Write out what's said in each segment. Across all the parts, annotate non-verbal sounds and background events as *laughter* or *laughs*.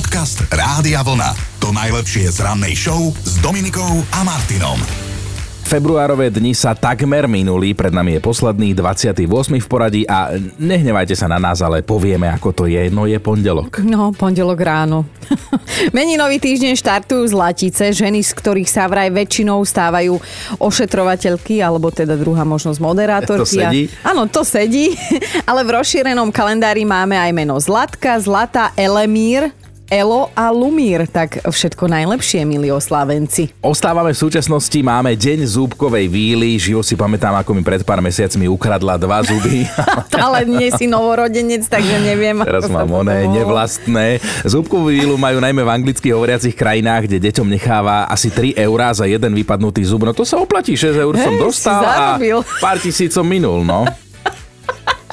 Podcast Rádia Vlna. To najlepšie z rannej show s Dominikou a Martinom. Februárové dni sa takmer minuli, pred nami je posledný 28. v poradí a nehnevajte sa na nás, ale povieme, ako to je, no je pondelok. No, pondelok ráno. *laughs* Meninový týždeň štartujú zlatice, ženy, z ktorých sa vraj väčšinou stávajú ošetrovateľky, alebo teda druhá možnosť moderátorky. *laughs* To sedí? A, áno, to sedí, *laughs* ale v rozšírenom kalendári máme aj meno Zlatka, Zlata, Elemír, Elo a Lumír. Tak všetko najlepšie, milí oslávenci. Ostávame v súčasnosti, máme deň zúbkovej víly. Živo si pamätám, ako mi pred pár mesiacmi ukradla dva zuby. *laughs* Ale nie si novorodenec, takže neviem. Teraz mám oné nevlastné. Zúbkovú vílu majú najmä v anglicky hovoriacich krajinách, kde deťom necháva asi 3 eurá za jeden vypadnutý zub. No to sa oplatí, 6 eur som Hej, si dostal a pár tisíc som minul, no. *laughs*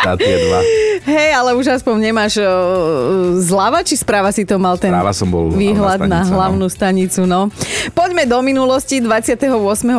Na tie dva. Hej, ale už aspoň nemáš o, zľava či správa si to mal ten Správa som bol výhľad na stanica, no. hlavnú stanicu. No. Poďme do minulosti. 28.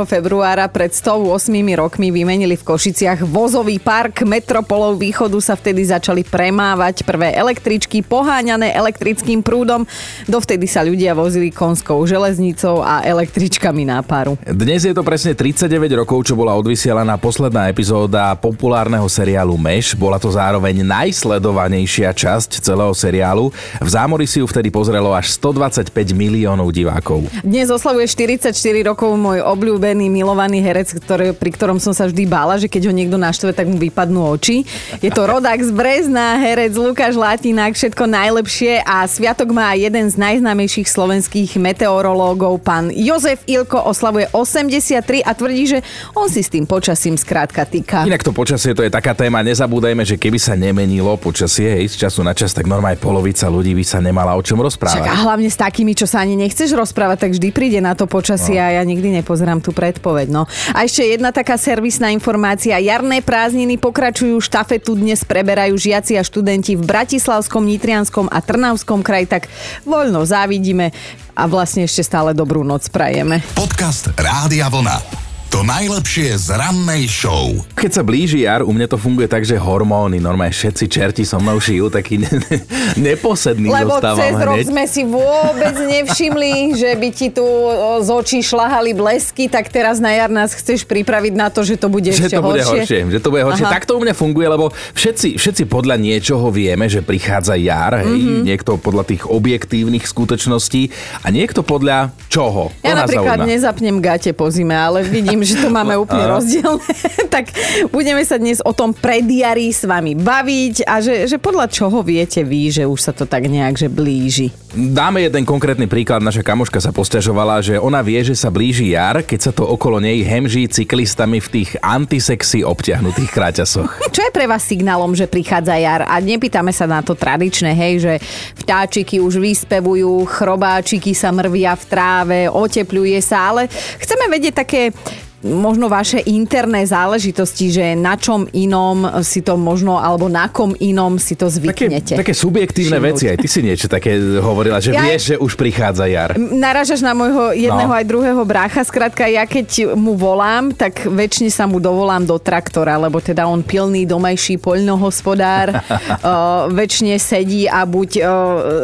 februára pred 108 rokmi vymenili v Košiciach vozový park metropolov východu sa vtedy začali premávať prvé električky poháňané elektrickým prúdom. Dovtedy sa ľudia vozili konskou železnicou a električkami na paru. Dnes je to presne 39 rokov, čo bola odvysielaná posledná epizóda populárneho seriálu Meš. Bola to zároveň najsledovanejšia časť celého seriálu. V zámori si ju vtedy pozrelo až 125 miliónov divákov. Dnes oslavuje 44 rokov môj obľúbený, milovaný herec, ktorý, pri ktorom som sa vždy bála, že keď ho niekto naštve, tak mu vypadnú oči. Je to rodák z Brezna, herec Lukáš Latinák, všetko najlepšie a sviatok má jeden z najznámejších slovenských meteorológov, pán Jozef Ilko, oslavuje 83 a tvrdí, že on si s tým počasím skrátka týka. Inak to počasie to je taká téma, nezabúdajme, že keby sa nemenilo počasie hej, z času na čas, tak normálne polovica ľudí by sa nemala o čom Však a rozprávať. hlavne s takými, čo sa ani nechceš rozprávať, tak vždy príde na to počasie a ja nikdy nepozerám tú predpoveď. No. A ešte jedna taká servisná informácia. Jarné prázdniny pokračujú, štafetu dnes preberajú žiaci a študenti v Bratislavskom, Nitrianskom a Trnavskom kraji, tak voľno závidíme a vlastne ešte stále dobrú noc prajeme. Podcast Rádia Vlna. To najlepšie z rannej show. Keď sa blíži jar, u mňa to funguje tak, že hormóny, normálne všetci čerti so mnou šijú, taký ne, ne, neposedný Lebo zostávam cez rok hneď. sme si vôbec nevšimli, že by ti tu z očí šlahali blesky, tak teraz na jar nás chceš pripraviť na to, že to bude že ešte to bude horšie. horšie, že to bude horšie. Aha. Tak to u mňa funguje, lebo všetci, všetci podľa niečoho vieme, že prichádza jar, hej, Mhm. niekto podľa tých objektívnych skutočností a niekto podľa čoho. Ja napríklad zaujíma. nezapnem gate po zime, ale vidím, že to máme úplne Áno. rozdielne. *laughs* tak budeme sa dnes o tom predjari s vami baviť a že, že podľa čoho viete vy, že už sa to tak nejak že blíži. Dáme jeden konkrétny príklad. Naša kamoška sa posťažovala, že ona vie, že sa blíži jar, keď sa to okolo nej hemží cyklistami v tých antisexy obťahnutých kráťasoch. *laughs* Čo je pre vás signálom, že prichádza jar? A nepýtame sa na to tradičné, hej, že vtáčiky už vyspevujú, chrobáčiky sa mrvia v tráve, otepľuje sa, ale chceme vedieť také možno vaše interné záležitosti, že na čom inom si to možno, alebo na kom inom si to Také, zvyknete. také subjektívne Všimnúť. veci. Aj ty si niečo také hovorila, že Ja- vieš, že už prichádza jar. Narážaš na môjho jedného No. aj druhého brácha. Skrátka, ja keď mu volám, tak väčšine sa mu dovolám do traktora, lebo teda on pilný domajší poľnohospodár. *laughs* uh, väčšine sedí a buď uh,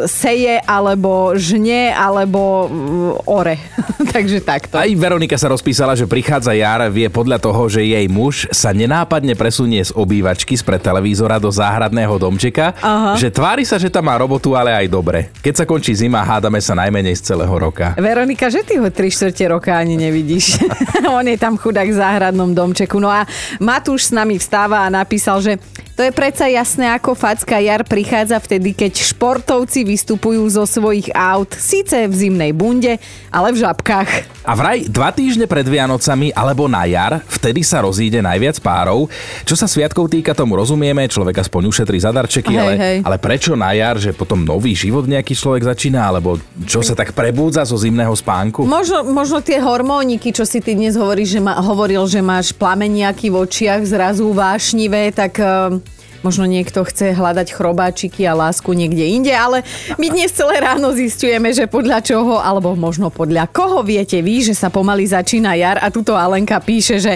seje, alebo žne, alebo uh, ore. *laughs* Takže takto. Aj Veronika sa rozpísala, že prichádza jar, vie podľa toho, že jej muž sa nenápadne presunie z obývačky spred televízora do záhradného domčeka, Aha. že tvári sa, že tam má robotu, ale aj dobre. Keď sa končí zima, hádame sa najmenej z celého roka. Veronika, že ty ho 3 čtvrte roka ani nevidíš. *laughs* On je tam chudák v záhradnom domčeku. No a Matúš s nami vstáva a napísal, že to je predsa jasné, ako facka jar prichádza vtedy, keď športovci vystupujú zo svojich aut, síce v zimnej bunde, ale v žabkách. A vraj dva týždne pred Vianocami alebo na jar, vtedy sa rozíde najviac párov. Čo sa sviatkov týka, tomu rozumieme, človek aspoň ušetrí za darčeky, Hej, ale, hej. ale prečo na jar, že potom nový život nejaký človek začína, alebo čo sa tak prebúdza zo zimného spánku? Možno, možno tie hormóniky, čo si ty dnes hovoríš, že ma, hovoril, že máš plameniaky v očiach zrazu vášnivé, tak eh, možno niekto chce hľadať chrobáčiky a lásku niekde inde, ale my dnes celé ráno zistujeme, že podľa čoho, alebo možno podľa koho viete vy, že sa pomaly začína jar a tuto Alenka píše, že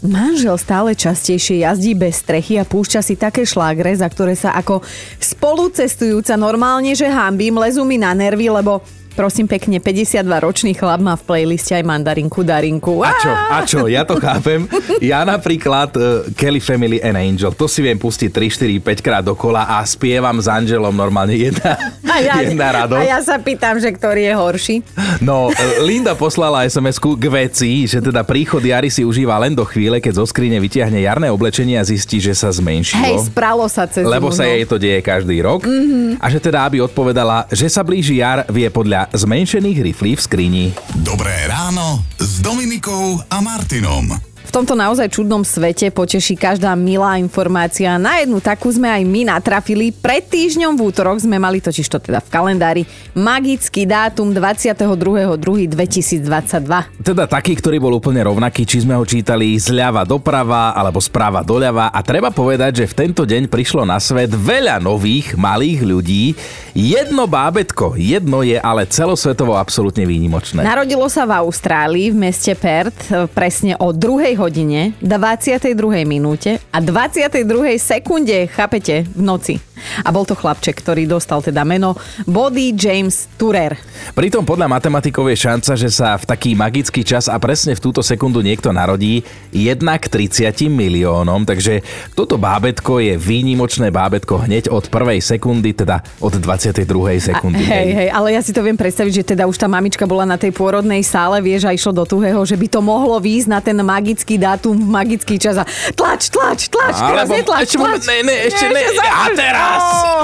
Manžel stále častejšie jazdí bez strechy a púšťa si také šlágre, za ktoré sa ako spolucestujúca normálne, že hambím, lezú mi na nervy, lebo Prosím pekne, 52-ročný chlap má v playliste aj mandarinku Darinku. A čo, a čo, ja to chápem. Ja napríklad uh, Kelly Family and Angel, to si viem pustiť 3, 4, 5 krát dokola a spievam s Angelom normálne jedna, A ja, jedna radosť. a ja sa pýtam, že ktorý je horší. No, e, Linda poslala SMS-ku k veci, že teda príchod Jary si užíva len do chvíle, keď zo skrine vytiahne jarné oblečenie a zistí, že sa zmenšilo. Hej, spralo sa cez lebo sa no. jej to deje každý rok. Mm-hmm. A že teda, aby odpovedala, že sa blíži jar, vie podľa zmenšených riflí v skrini. Dobré ráno s Dominikou a Martinom. V tomto naozaj čudnom svete poteší každá milá informácia. Na jednu takú sme aj my natrafili. Pred týždňom v útorok sme mali totiž to teda v kalendári magický dátum 22.2.2022. Teda taký, ktorý bol úplne rovnaký, či sme ho čítali zľava doprava alebo správa doľava. A treba povedať, že v tento deň prišlo na svet veľa nových malých ľudí. Jedno bábetko, jedno je ale celosvetovo absolútne výnimočné. Narodilo sa v Austrálii, v meste Perth, presne o 2. hodine, 22. minúte a 22. sekunde, chápete, v noci. A bol to chlapček, ktorý dostal teda meno Body James Turer. Pritom podľa matematikov je šanca, že sa v taký magický čas a presne v túto sekundu niekto narodí jednak 30 miliónom, takže toto bábetko je výnimočné bábetko hneď od prvej sekundy, teda od 22. sekundy. Hej, hej, ale ja si to viem predstaviť, že teda už tá mamička bola na tej pôrodnej sále, vieš, a išlo do tuhého, že by to mohlo výjsť na ten magický dátum, magický čas a tlač, tlač, tlač, teraz netlač, ešte, tlač. moment, ne, ne, ešte ne, ešte a teraz!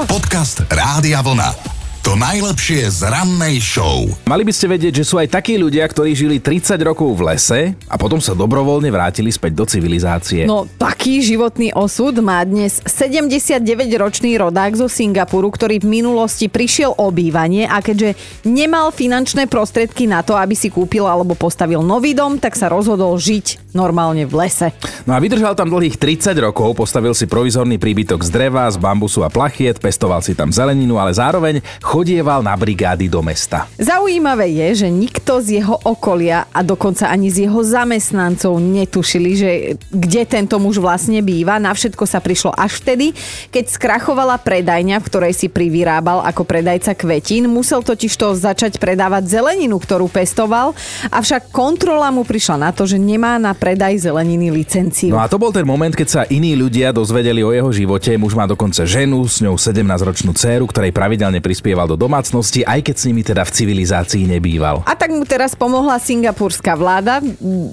Podcast Rádia Vlna. To najlepšie z rannej show. Mali by ste vedieť, že sú aj takí ľudia, ktorí žili 30 rokov v lese a potom sa dobrovoľne vrátili späť do civilizácie. No, taký životný osud má dnes 79-ročný rodák zo Singapuru, ktorý v minulosti prišiel o bývanie a keďže nemal finančné prostriedky na to, aby si kúpil alebo postavil nový dom, tak sa rozhodol žiť normálne v lese. No a vydržal tam dlhých 30 rokov, postavil si provizorný príbytok z dreva, z bambusu a plachiet, pestoval si tam zeleninu, ale zároveň chodieval na brigády do mesta. Zaujímavé je, že nikto z jeho okolia a dokonca ani z jeho zamestnancov netušili, že kde tento muž vlastne býva. Na všetko sa prišlo až vtedy, keď skrachovala predajňa, v ktorej si privyrábal ako predajca kvetín. Musel totiž to začať predávať zeleninu, ktorú pestoval, avšak kontrola mu prišla na to, že nemá na predaj zeleniny licenciu. No a to bol ten moment, keď sa iní ľudia dozvedeli o jeho živote. Muž má dokonca ženu, s ňou 17-ročnú dceru, ktorej pravidelne prispieval do domácnosti, aj keď s nimi teda v civilizácii nebýval. A tak mu teraz pomohla singapurská vláda,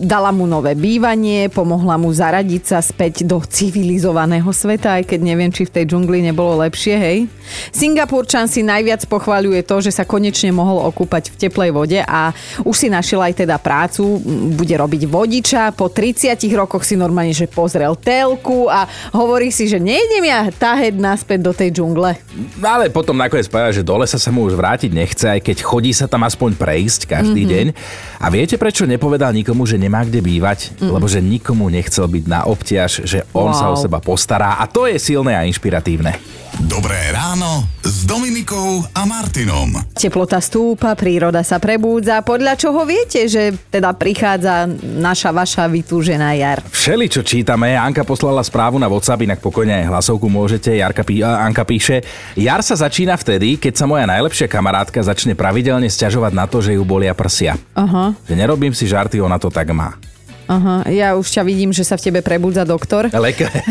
dala mu nové bývanie, pomohla mu zaradiť sa späť do civilizovaného sveta, aj keď neviem, či v tej džungli nebolo lepšie, hej. Singapurčan si najviac pochváľuje to, že sa konečne mohol okúpať v teplej vode a už si našiel aj teda prácu, bude robiť vodiča, po 30 rokoch si normálne, že pozrel telku a hovorí si, že nejdem ja taheť naspäť do tej džungle. Ale potom nakoniec povedal, že do lesa sa mu už vrátiť nechce, aj keď chodí sa tam aspoň prejsť každý mm-hmm. deň. A viete, prečo nepovedal nikomu, že nemá kde bývať? Mm. Lebo že nikomu nechcel byť na obťaž, že on Wow. sa o seba postará a to je silné a inšpiratívne. Dobré ráno s Dominikou a Martinom. Teplota stúpa, príroda sa prebúdza. Podľa čoho viete, že teda prichádza naša, vaša vytúžená jar? Všeli, čo čítame, Anka poslala správu na WhatsApp, inak pokojne aj hlasovku môžete. Jarka pí, Anka píše, jar sa začína vtedy, keď sa moja najlepšia kamarátka začne pravidelne sťažovať na to, že ju bolia prsia. Aha, Že nerobím si žarty, ona to tak má. aha. Ja už ťa vidím, že sa v tebe prebudza doktor. Lekár. *laughs*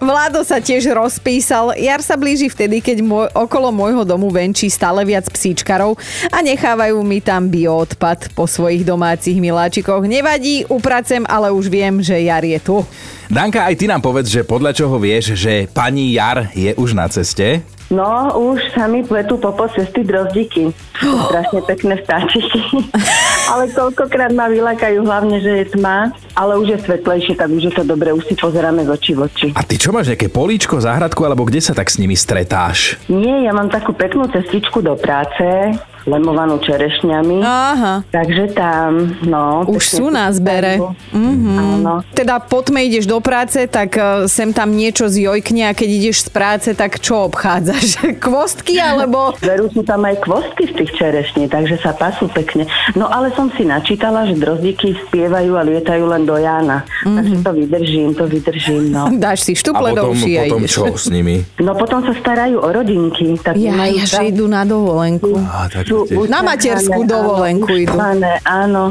Vlado sa tiež rozpísal. Jar sa blíži vtedy, keď môj, okolo môjho domu venčí stále viac psíčkarov a nechávajú mi tam bioodpad po svojich domácich miláčikoch. Nevadí, upracem, ale už viem, že jar je tu. Danka, aj ty nám povedz, že podľa čoho vieš, že pani Jar je už na ceste. No, už sa mi pletú popo cesty drozdiky. Sú strašne pekné vtáčiky. *laughs* ale koľkokrát ma vylakajú, hlavne, že je tma, ale už je svetlejšie, tak už je to dobre, už si pozeráme z očí v oči. A ty čo máš, nejaké políčko, záhradku, alebo kde sa tak s nimi stretáš? Nie, ja mám takú peknú cestičku do práce lemovanú čerešňami. Aha. Takže tam, no... Už sú si na zbere. Mhm. Áno. Teda potme ideš do práce, tak e, sem tam niečo z jojkne a keď ideš z práce, tak čo obchádzaš? *laughs* Kvostky alebo... Verú sú tam aj kvostky z tých čerešní, takže sa pasú pekne. No ale som si načítala, že drozdíky spievajú a lietajú len do Jána. Mm-hmm. Takže to vydržím, to vydržím, no. *laughs* Dáš si štuple do potom, uší a potom ideš. čo s nimi? No potom sa starajú o rodinky. Tak Ja, ja, že idú na dovolenku. Á, tak Na materskú ušľachané, dovolenku áno, idú. Áno.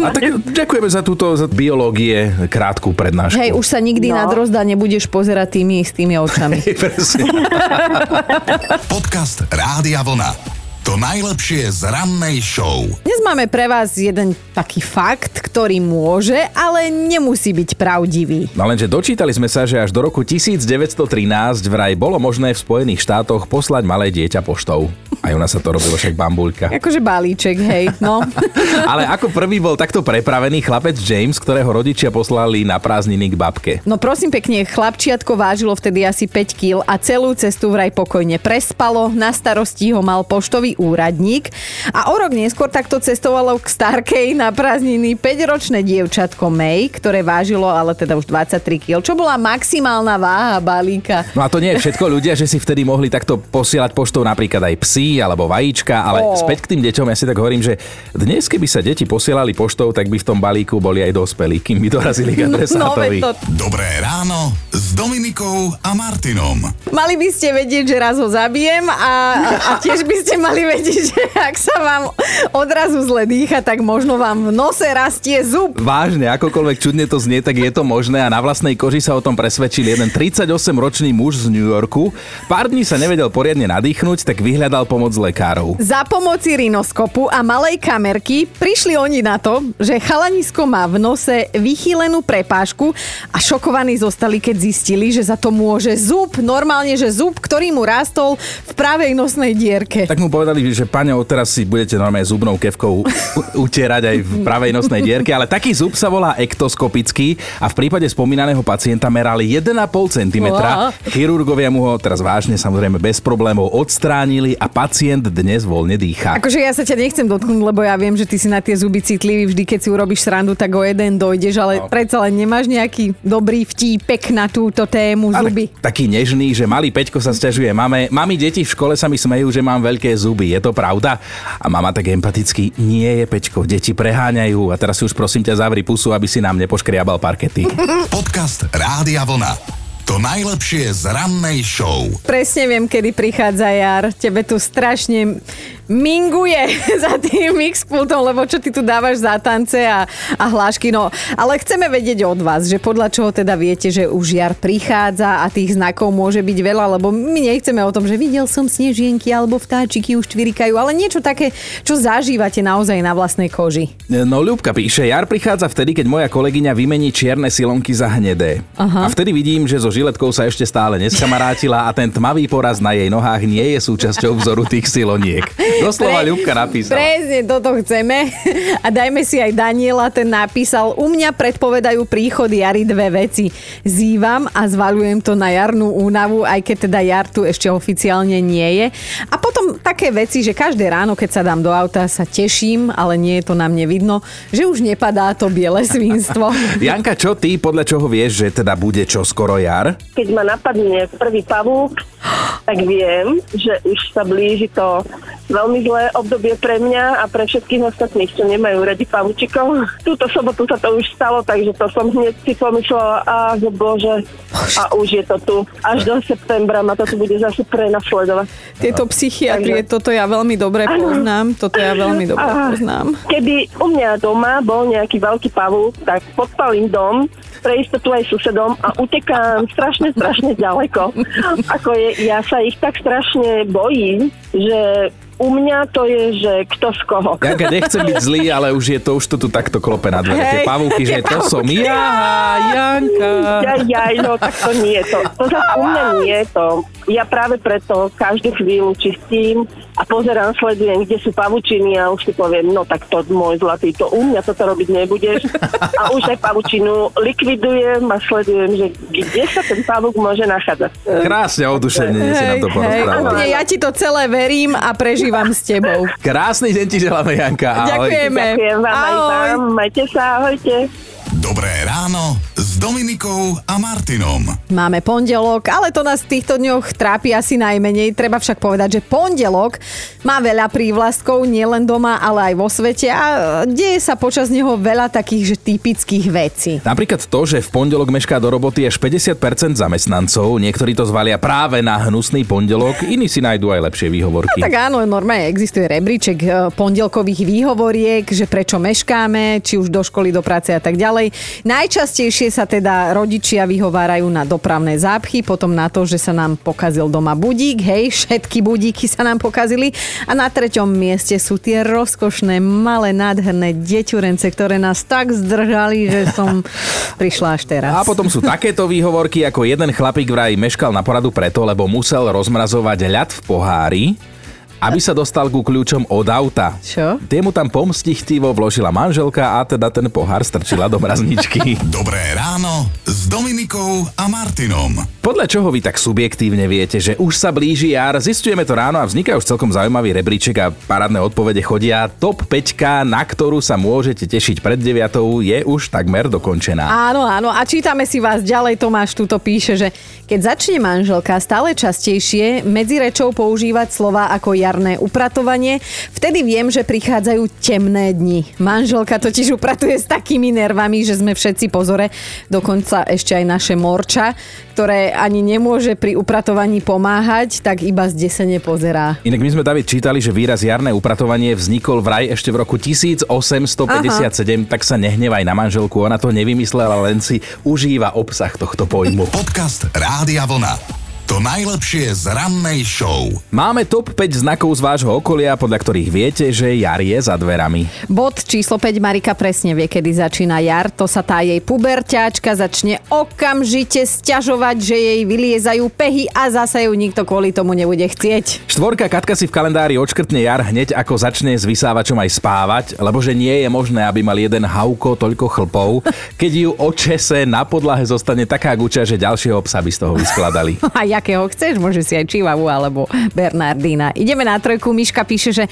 A tak ďakujeme za túto za biológie krátku prednášku. Hej, už sa nikdy No. na drozda nebudeš pozerať tými istými očami. Presne. *laughs* Podcast Rádia Vlna. To najlepšie z rannej show. Dnes máme pre vás jeden taký fakt, ktorý môže, ale nemusí byť pravdivý. No lenže dočítali sme sa, že až do roku 1913 vraj bolo možné v Spojených štátoch poslať malé dieťa poštou. Aj u nás sa to robilo však bambulka. Akože balíček, hej, no. *laughs* Ale ako prvý bol takto prepravený chlapec James, ktorého rodičia poslali na prázdniny k babke. No prosím pekne, chlapčiatko vážilo vtedy asi 5 kg a celú cestu vraj pokojne prespalo, na starosti ho mal poštový úradník a o rok neskôr takto cestovalo k Starkej na prázdniny 5-ročné dievčatko May, ktoré vážilo ale teda už 23 kg, čo bola maximálna váha balíka. No a to nie je všetko ľudia, že si vtedy mohli takto posielať poštou napríklad aj psy alebo vajíčka, ale Ó. späť k tým deťom ja si tak hovorím, že dnes keby sa deti posielali poštou, tak by v tom balíku boli aj dospelí, kým by dorazili k No, adresátovi. veď to, Dobré ráno s Dominikou a Martinom. mali by ste vedieť, že raz ho zabijem a, a tiež by ste mali vedieť, *laughs* že ak sa vám odrazu zle dýcha, tak možno vám v nose rastie zub. Vážne, akokoľvek čudne to znie, tak je to možné a na vlastnej koži sa o tom presvedčil jeden 38-ročný muž z New Yorku. Pár dní sa nevedel poriadne nadýchnuť, tak vyhľadal pomoc lekárov. Za pomoci rinoskopu a malej kamerky prišli oni na to, že chalanisko má v nose vychýlenú prepážku a šokovaní zostali, keď zistili, že za to môže zub. Normálne, že zub, ktorý mu rástol v pravej nosnej dierke. Tak mu povedali, že pane, teraz si budete normálne zubnou kevkou utierať aj v pravej nosnej dierke, ale taký zub sa volá ektoskopický a v prípade spomínaného pacienta merali 1,5 cm. Wow. Chirurgovia mu ho teraz vážne samozrejme bez problémov odstránili a pacient dnes voľne dýcha. Akože ja sa ťa nechcem dotknúť, lebo ja viem, že ty si na tie zuby citlivý, vždy keď si urobíš srandu, tak o jeden dojdeš, ale No. predsa len nemáš nejaký dobrý vtípek na túto tému Ale zuby. taký nežný, že malý Peťko sa stiažuje mame. Mami, deti v škole sa mi smejú, že mám veľké zuby. Je to pravda? A mama tak empaticky, nie je Peťko, deti preháňajú. A teraz si už prosím ťa zavri pusu, aby si nám nepoškriabal parkety. Podcast Rádia Vlna. To najlepšie z rannej show. Presne viem, kedy prichádza jar. Tebe tu strašne minguje *laughs* za tým mixpultom, lebo čo ty tu dávaš za tance a, a hlášky. No, ale chceme vedieť od vás, že podľa čoho teda viete, že už jar prichádza a tých znakov môže byť veľa, lebo my nechceme o tom, že videl som snežienky alebo vtáčiky už čvirikajú, ale niečo také, čo zažívate naozaj na vlastnej koži. No Ľubka píše, jar prichádza vtedy, keď moja kolegyňa vymení čierne silonky za hnedé. Aha. A vtedy vidím, že so žiletkou sa ešte stále neskamarátila a ten tmavý poraz na jej nohách nie je súčasťou vzoru tých siloniek. Doslova Ľubka napísala. Presne, toto chceme. A dajme si aj Daniela, ten napísal, u mňa predpovedajú príchod jary dve veci. Zývam a zvalujem to na jarnú únavu, aj keď teda jar tu ešte oficiálne nie je. A potom také veci, že každé ráno, keď sa dám do auta, sa teším, ale nie je to na mne vidno, že už nepadá to biele svinstvo. *laughs* Janka, čo ty, podľa čoho vieš, že teda bude čo skoro jar? Keď ma napadne prvý pavúk, tak viem, že už sa blíži to veľmi zlé obdobie pre mňa a pre všetkých ostatných, čo nemajú radi pavúčikov. Túto sobotu sa to už stalo, takže to som hneď si pomyslela, a že bože, a už je to tu. Až do septembra ma to tu bude zase prenasledovať. Tieto psychiatrie, Takže- toto ja veľmi dobre poznám. Toto ja veľmi dobre poznám. Keby u mňa doma bol nejaký veľký pavúk, tak podpalím dom, pre istotu aj susedom a utekám strašne, strašne ďaleko. Ako je, ja sa ich tak strašne bojím, že u mňa to je, že kto z koho. Janka, nechcem byť zlý, ale už je to, už to tu takto klope na dvere. Tie Hej, pavúky, že tie to som ja, Janka. Jaj, jaj, no tak to nie je to. To zase u mňa nie je to. Ja práve preto každú chvíľu čistím a pozerám, sledujem, kde sú pavučiny a už si poviem, no tak to môj zlatý, to u mňa toto robiť nebudeš. A už aj pavučinu likvidujem a sledujem, že kde sa ten pavúk môže nachádzať. Krásne oduševnenie si nám to Hej, porozprával. ja ti to celé verím a prežívam počívam s tebou. Krásny deň ti želáme, Janka. Ahoj. Ďakujeme. Ďakujem vám aj Ahoj. vám. Majte sa, ahojte. Dobré ráno s Dominikou a Martinom. Máme pondelok, ale to nás v týchto dňoch trápi asi najmenej. Treba však povedať, že pondelok má veľa prívlastkov, nielen doma, ale aj vo svete a deje sa počas neho veľa takých že typických vecí. Napríklad to, že v pondelok mešká do roboty až 50% zamestnancov, niektorí to zvalia práve na hnusný pondelok, iní si nájdú aj lepšie výhovorky. Tak áno, normálne existuje rebríček e, pondelkových výhovoriek, že prečo meškáme, či už do školy, do práce a tak ďalej. Najčastejšie sa teda rodičia vyhovárajú na dopravné zápchy, potom na to, že sa nám pokazil doma budík, hej, všetky budíky sa nám pokazili. A na treťom mieste sú tie rozkošné, malé, nádherné deťurence, ktoré nás tak zdržali, že som *laughs* prišla až teraz. A potom sú takéto výhovorky, ako jeden chlapík vraj meškal na poradu preto, lebo musel rozmrazovať ľad v pohári, aby sa dostal ku kľúčom od auta. Čo? Tie mu tam pomstichtivo vložila manželka a teda ten pohár strčila do mrazničky. *laughs* Dobré ráno s Dominikou a Martinom. Podľa čoho vy tak subjektívne viete, že už sa blíži jar, zistujeme to ráno a vzniká už celkom zaujímavý rebríček a parádne odpovede chodia. Top 5, na ktorú sa môžete tešiť pred 9, je už takmer dokončená. Áno, áno. A čítame si vás ďalej. Tomáš tuto píše, že keď začne manželka stále častejšie medzi rečou používať slova ako jarné upratovanie, vtedy viem, že prichádzajú temné dni. Manželka totiž upratuje s takými nervami, že sme všetci pozore, dokonca ešte aj naše morča, ktoré ani nemôže pri upratovaní pomáhať, tak iba zdesene pozerá. Inak my sme, David, čítali, že výraz jarné upratovanie vznikol vraj ešte v roku 1857, tak sa nehnevaj na manželku, ona to nevymyslela, len si užíva obsah tohto pojmu. Podcast Rádia Vlna. To najlepšie z rannej show. Máme top 5 znakov z vášho okolia, podľa ktorých viete, že jar je za dverami. Bod číslo 5 Marika presne vie, kedy začína jar. To sa tá jej puberťáčka začne okamžite sťažovať, že jej vyliezajú pehy a zasa ju nikto kvôli tomu nebude chcieť. Štvorka Katka si v kalendári odškrtne jar hneď ako začne s vysávačom aj spávať, lebo že nie je možné, aby mal jeden hauko toľko chlpov. Keď ju očese na podlahe zostane taká guča, že ďalšieho psa by z toho vyskladali. *laughs* A jakého chceš, môže si aj Chihuahu alebo Bernardína. Ideme na trojku, Miška píše, že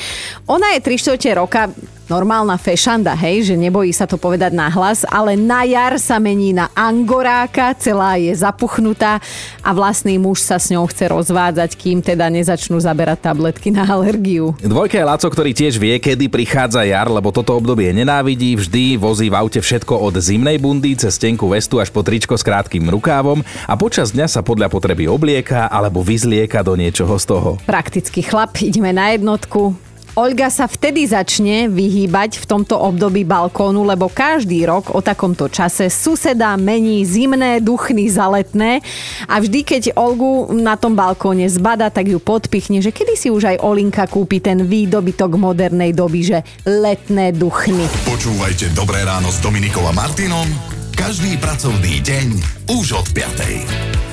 ona je 3 čtvrte roka normálna fešanda, hej, že nebojí sa to povedať nahlas, ale na jar sa mení na angoráka, celá je zapuchnutá a vlastný muž sa s ňou chce rozvádzať, kým teda nezačnú zaberať tabletky na alergiu. Dvojka je Laco, ktorý tiež vie, kedy prichádza jar, lebo toto obdobie nenávidí, vždy vozí v aute všetko od zimnej bundy cez tenku vestu až po tričko s krátkým rukávom a počas dňa sa podľa potreby oblieka alebo vyzlieka do niečoho z toho. Praktický chlap, ideme na jednotku. Olga sa vtedy začne vyhýbať v tomto období balkónu, lebo každý rok o takomto čase suseda mení zimné duchny za letné a vždy, keď Olgu na tom balkóne zbada, tak ju podpichne, že kedy si už aj Olinka kúpi ten výdobytok modernej doby, že letné duchny. Počúvajte Dobré ráno s Dominikou a Martinom každý pracovný deň už od 5.